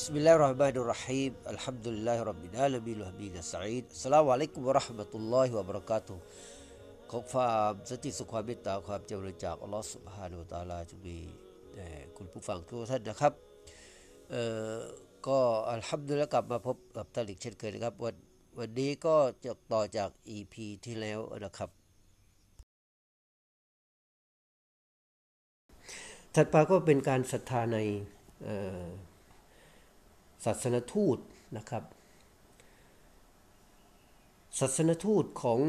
بسم الله الرحمن الرحيم الحمد لله رب العالمين وحميد السعيد السلام عليكم ورحمة الله وبركاته ขอความสติสุขความเมตตาความเจริญจากอัลลอฮฺสุบฮานุตาลาจะมีแด่คุณผู้ฟังทุกท่านนะครับเอ่อก็อัลฮัมดุลิลละกลับมาพบกับท่านอีกเช่นเคยนะครับวันวันนี้ก็จะต่อจาก EP ที่แล้วนะครับ ถัดไปก็เป็นการศรัทธาในเอ่อ ศาสนทูตนะครับศาสนทูตของ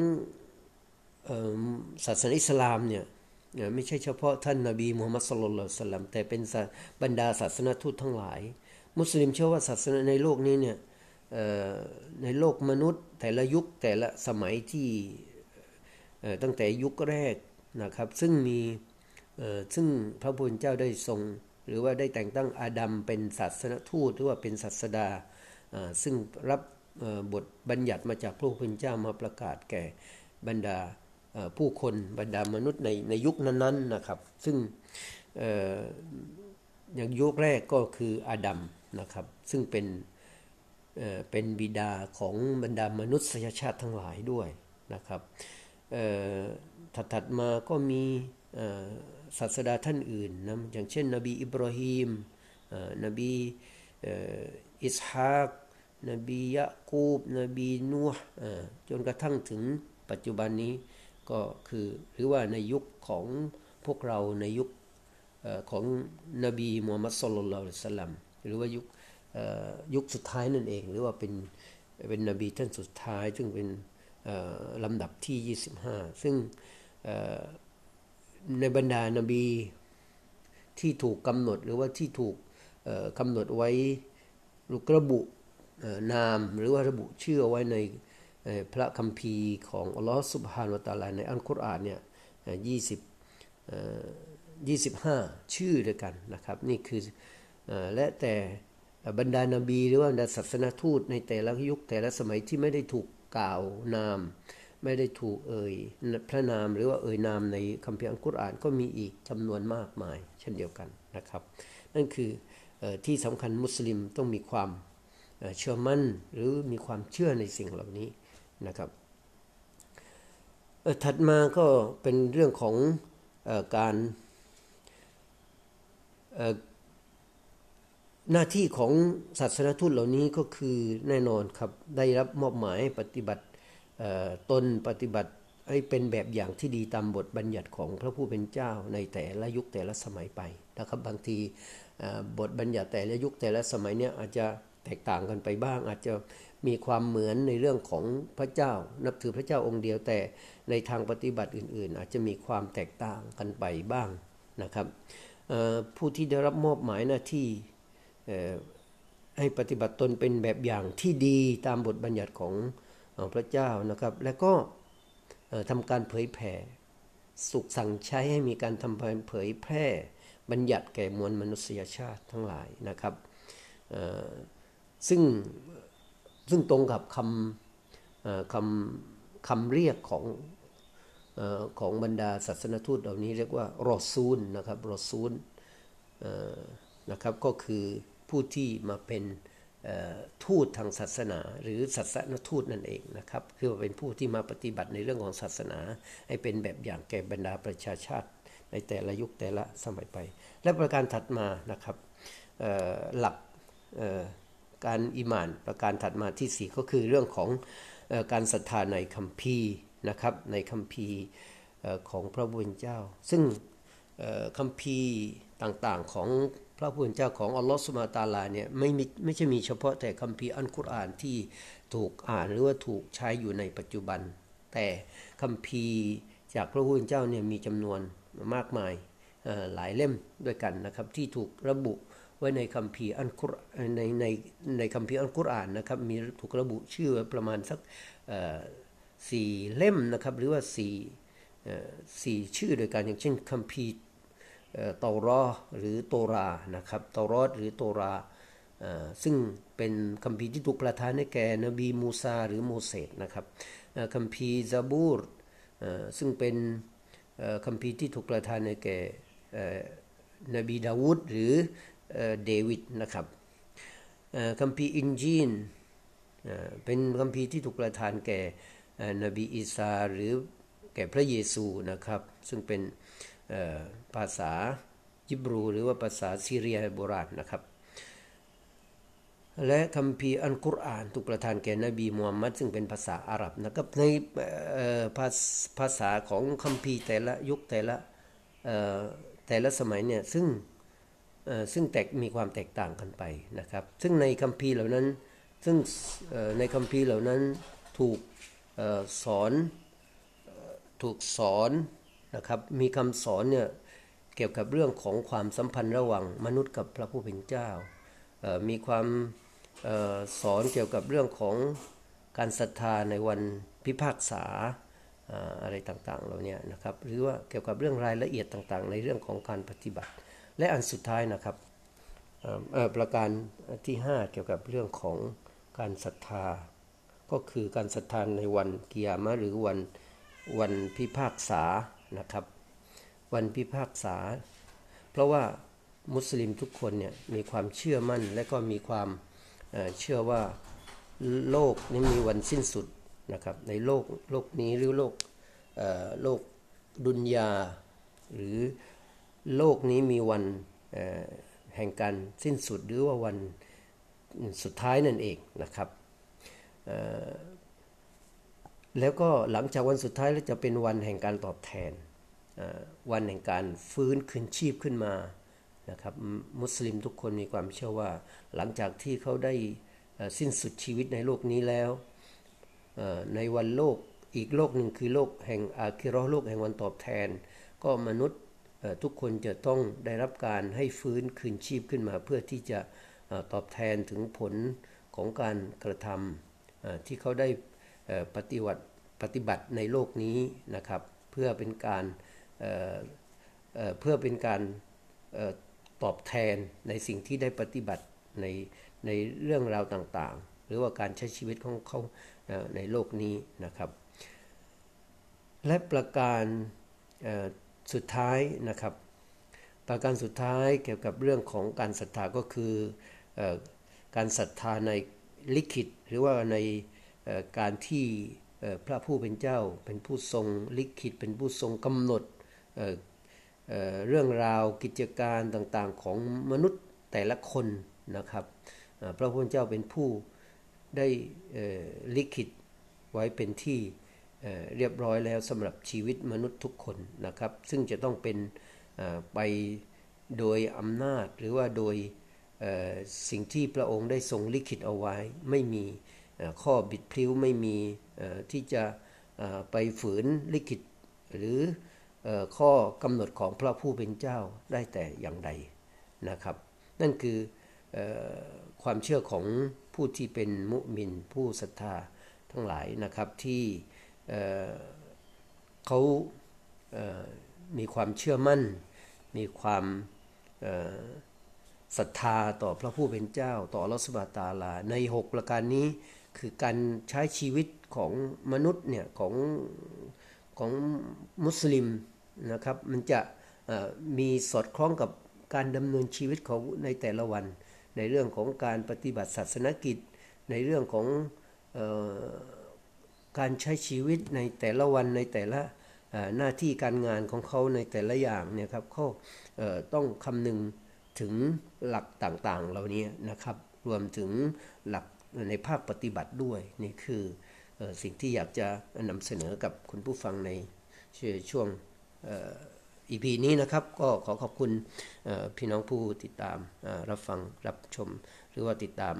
ศาสนาอิสลามเนี่ยไม่ใช่เฉพาะท่านนาบีมูฮัมมัดสุลลัลสลัมแต่เป็นบรรดาศาสนทูตทั้งหลาย มุสลิมเชื่อว่าศาสนาในโลกนี้เนี่ยในโลกมนุษย์แต่ละยุคแต่ละสมัยที่ตั้งแต่ยุคแรกนะครับ ซึ่งมีซึ่งพระพุทธเจ้าได้ทรง หรือว่าได้แต่งตั้งอาดัมเป็นศาสนทูตหรือว่าเป็นศาสดา ซึ่งรับบทบัญญัติมาจากพระพุทธเจ้ามาประกาศแก่บรรดาผู้คนบรรดามนุษย์ในในยุคนั้นๆนะครับ ซึ่งอย่างยุคแรกก็คืออาดัมนะครับ ซึ่งเป็นเป็นบิดาของบรรดามนุษยชาติทั้งหลายด้วยนะครับถัดๆมาก็มี ศาสดาท่านอื่นนะอย่างเช่น นบีอิบราฮิมนบีอิสฮากนบียะกูบ นบีนูห์จนกระทั่งถึงปัจจุบันนี้ก็คือหรือว่าในยุคของพวกเราในยุคของนบีมูฮัมมัดสุลลัลสลัมหรือว่ายุคยุคสุดท้ายนั่นเอง หรือว่าเป็นเป็นนบีท่านสุดท้าย ซึ่งเป็นลำดับที่ 25 ซึ่ง ในบรรดานบีที่ถูกกำหนดหรือว่าที่ถูกกำหนดไว้ระบุนามหรือว่าระบุชื่อไว้ในพระคัมภีร์ของอัลลอฮฺสุบฮานวตาลาในอัลกุรอานเนี่ยยี่สิบยี่สิบห้าชื่อด้วยกันนะครับ นี่คือและแต่บรรดานาบีหรือว่าบรรดาศาสนาทูตในแต่ละยุคแต่ละสมัยที่ไม่ได้ถูกกล่าวนาม ไม่ได้ถูกเอ่ยพระนามหรือว่าเอ่ยนามในคัมภีร์อัลกุรอานก็มีอีกจำนวนมากมาย เช่นเดียวกันนะครับ นั่นคือที่สำคัญมุสลิมต้องมีความเชื่อมั่นหรือมีความเชื่อในสิ่งเหล่านี้นะครับถัดมาก็เป็นเรื่องของอการหน้าที่ของศาสนทูตเหล่านี้ก็คือแน่นอนครับได้รับมอบหมายปฏิบัติ ตนปฏิบัติให้เป็นแบบอย่างที่ดีตามบทบัญญัติของพระผู้เป็นเจ้าในแต่ละยุคแต่ละสมัยไปนะครับบางทีบทบัญญัติแต่ละยุคแต่ละสมัยเนี่ยอาจจะแตกต่างกันไปบ้าง อาจจะมีความเหมือนในเรื่องของพระเจ้า นับถือพระเจ้าองค์เดียวแต่ในทางปฏิบัติอื่น ๆ อาจจะมีความแตกต่างกันไปบ้างนะครับผู้ที่ได้รับมอบหมายหน้าที่ให้ปฏิบัติตนเป็นแบบอย่างที่ดีตามบทบัญญัติของ พระเจ้านะครับ และก็ทำการเผยแผ่สุขสั่งใช้ให้มีการทำเผยแพร่บัญญัติแก่มวลมนุษยชาติทั้งหลายนะครับซึ่งซึ่งตรงกับคำคำคำเรียกของของบรรดาศาสนทูตเหล่านี้เรียกว่ารอซูลนะครับรอซูลนะครับก็คือผู้ที่มาเป็น ทูตทางศาสนา หรือศาสนทูตนั่นเองนะครับคือเป็นผู้ที่มาปฏิบัติในเรื่องของศาสนา ให้เป็นแบบอย่างแก่บรรดาประชาชาติ ในแต่ละยุคแต่ละสมัยไป และประการถัดมานะครับหลักการอิมานประการถัดมาที่ 4 ก็คือเรื่องของอการศรัทธาในคัมภีร์นะครับในคัมภีร์ของพระบุญเจ้า ซึ่ง คัมภีร์ต่างๆของพระผู้เป็นเจ้าของอัลลอฮฺสุมาตาลาเนี่ยไม่มีไม่ใช่มีเฉพาะแต่คัมภีร์อัลกุรอานที่ถูกอ่านหรือว่าถูกใช้อยู่ในปัจจุบัน แต่คัมภีร์จากพระผู้เป็นเจ้าเนี่ยมีจำนวนมากมายหลายเล่มด้วยกันนะครับที่ถูกระบุไว้ในคัมภีร์อัลกุรในในในคัมภีร์อัลกุรอานนะครับมีถูกระบุชื่อประมาณสักสี่เล่มนะครับหรือว่าสี่สี่ชื่อโดยกันอย่างเช่นคัมภีร์ เตารอหรือโตรานะครับเตารอดหรือโตราซึ่งเป็นคัมภีร์ที่ถูกประทานให้แก่นบีมูซาหรือโมเสสนะครับคัมภีร์ซาบูรซึ่งเป็นคัมภีร์ที่ถูกประทานให้แก่นบีดาวูดหรือเดวิดนะครับคัมภีร์อินญีลเป็นคัมภีร์ที่ถูกประทานแก่นบีอีสาหรือแก่พระเยซูนะครับ ซึ่งเป็น ภาษาฮิบรู หรือว่าภาษาซีเรียโบราณนะครับ และคัมภีร์อัลกุรอานถูกประทานแก่นบีมูฮัมมัดซึ่งเป็นภาษาอาหรับนะครับในภาษาของคัมภีร์แต่ละยุคแต่ละแต่ละสมัยเนี่ยซึ่งซึ่งแตกมีความแตกต่างกันไปนะครับ ซึ่งในคัมภีร์เหล่านั้นซึ่งในคัมภีร์เหล่านั้นถูกสอนถูกสอน นะครับ มีคำสอนเนี่ยเกี่ยวกับเรื่องของความสัมพันธ์ระหว่างมนุษย์กับพระผู้เป็นเจ้า มีความสอนเกี่ยวกับเรื่องของการศรัทธาในวันพิพากษาอะไรต่างๆ เหล่านี้นะครับ หรือว่าเกี่ยวกับเรื่องรายละเอียดต่างๆ ในเรื่องของการปฏิบัติ และอันสุดท้ายนะครับประการที่ 5 เกี่ยวกับเรื่องของการศรัทธา ก็คือการศรัทธาในวันกิยามะหรือวันวันพิพากษา นะครับ วันพิพากษา เพราะว่ามุสลิมทุกคนเนี่ยมีความเชื่อมั่น และก็มีความเชื่อว่าโลกนี้มีวันสิ้นสุดนะครับในโลกโลกนี้หรือโลกโลกดุนยา หรือโลกนี้มีวันแห่งการสิ้นสุดหรือว่าวันสุดท้ายนั่นเองนะครับ แล้วก็หลังจากวันสุดท้ายแล้วจะเป็นวันแห่งการตอบแทน วันแห่งการฟื้นคืนชีพขึ้นมานะครับมุสลิมทุกคนมีความเชื่อว่า หลังจากที่เขาได้สิ้นสุดชีวิตในโลกนี้แล้ว ในวันโลกอีกโลกหนึ่งคือโลกแห่งอาคิรอโลกแห่งวันตอบแทน ก็มนุษย์ทุกคนจะต้องได้รับการให้ฟื้นคืนชีพขึ้นมา เพื่อที่จะตอบแทนถึงผลของการกระทำที่เขาได้ ปฏิวัติปฏิบัติในโลกนี้นะครับ เพื่อเป็นการเพื่อเป็นการตอบแทนในสิ่งที่ได้ปฏิบัติในในเรื่องราวต่างๆ หรือว่าการใช้ชีวิตของเขาในโลกนี้นะครับ และประการสุดท้ายนะครับ ประการสุดท้ายเกี่ยวกับเรื่องของการศรัทธาก็คือการศรัทธาในลิขิต หรือว่าใน การที่พระผู้เป็นเจ้าเป็นผู้ทรงลิขิตเป็นผู้ทรงกำหนดเรื่องราวกิจการต่างๆของมนุษย์แต่ละคนนะครับพระผู้เป็นเจ้าเป็นผู้ได้ลิขิตไว้เป็นที่เรียบร้อยแล้วสำหรับชีวิตมนุษย์ทุกคนนะครับ ซึ่งจะต้องเป็นไปโดยอำนาจหรือว่าโดยสิ่งที่พระองค์ได้ทรงลิขิตเอาไว้ไม่มี ข้อบิดพลิ้วไม่มีที่จะไปฝืนลิขิตหรือข้อกำหนดของพระผู้เป็นเจ้าได้แต่อย่างใดนะครับ นั่นคือความเชื่อของผู้ที่เป็นมุมินผู้ศรัทธาทั้งหลายนะครับที่เขามีความเชื่อมั่น มีความศรัทธาต่อพระผู้เป็นเจ้า ต่อรัสบาตาลา ใน 6 ประการนี้ คือการใช้ชีวิตของมนุษย์เนี่ยของของมุสลิมนะครับมันจะมีสอดคล้องกับการดำเนินชีวิตของในแต่ละวัน ในเรื่องของการปฏิบัติศาสนกิจ ในเรื่องของออการใช้ชีวิตในแต่ละวันในแต่ละหน้าที่การงานของเขาในแต่ละอย่างเนี่ยครับเขาต้องคำนึงถึงหลักต่างๆเหล่านี้นะครับ รวมถึงหลัก ในภาคปฏิบัติด้วย นี่คือสิ่งที่อยากจะนำเสนอกับคุณผู้ฟังในช่วงอีพีนี้นะครับก็ขอขอบคุณพี่น้องผู้ติดตามรับฟังรับชม หรือว่าติดตาม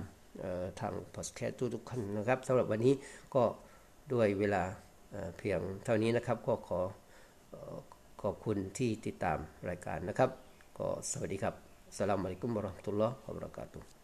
ทางพอดแคสต์ทุกๆท่านนะครับสำหรับวันนี้ก็ด้วยเวลาเพียงเท่านี้นะครับ ก็ขอขอบคุณที่ติดตามรายการนะครับ ก็สวัสดีครับสลามอะลัยกุมบรอฮ์ตุลลอฮ์วะบรักาตุ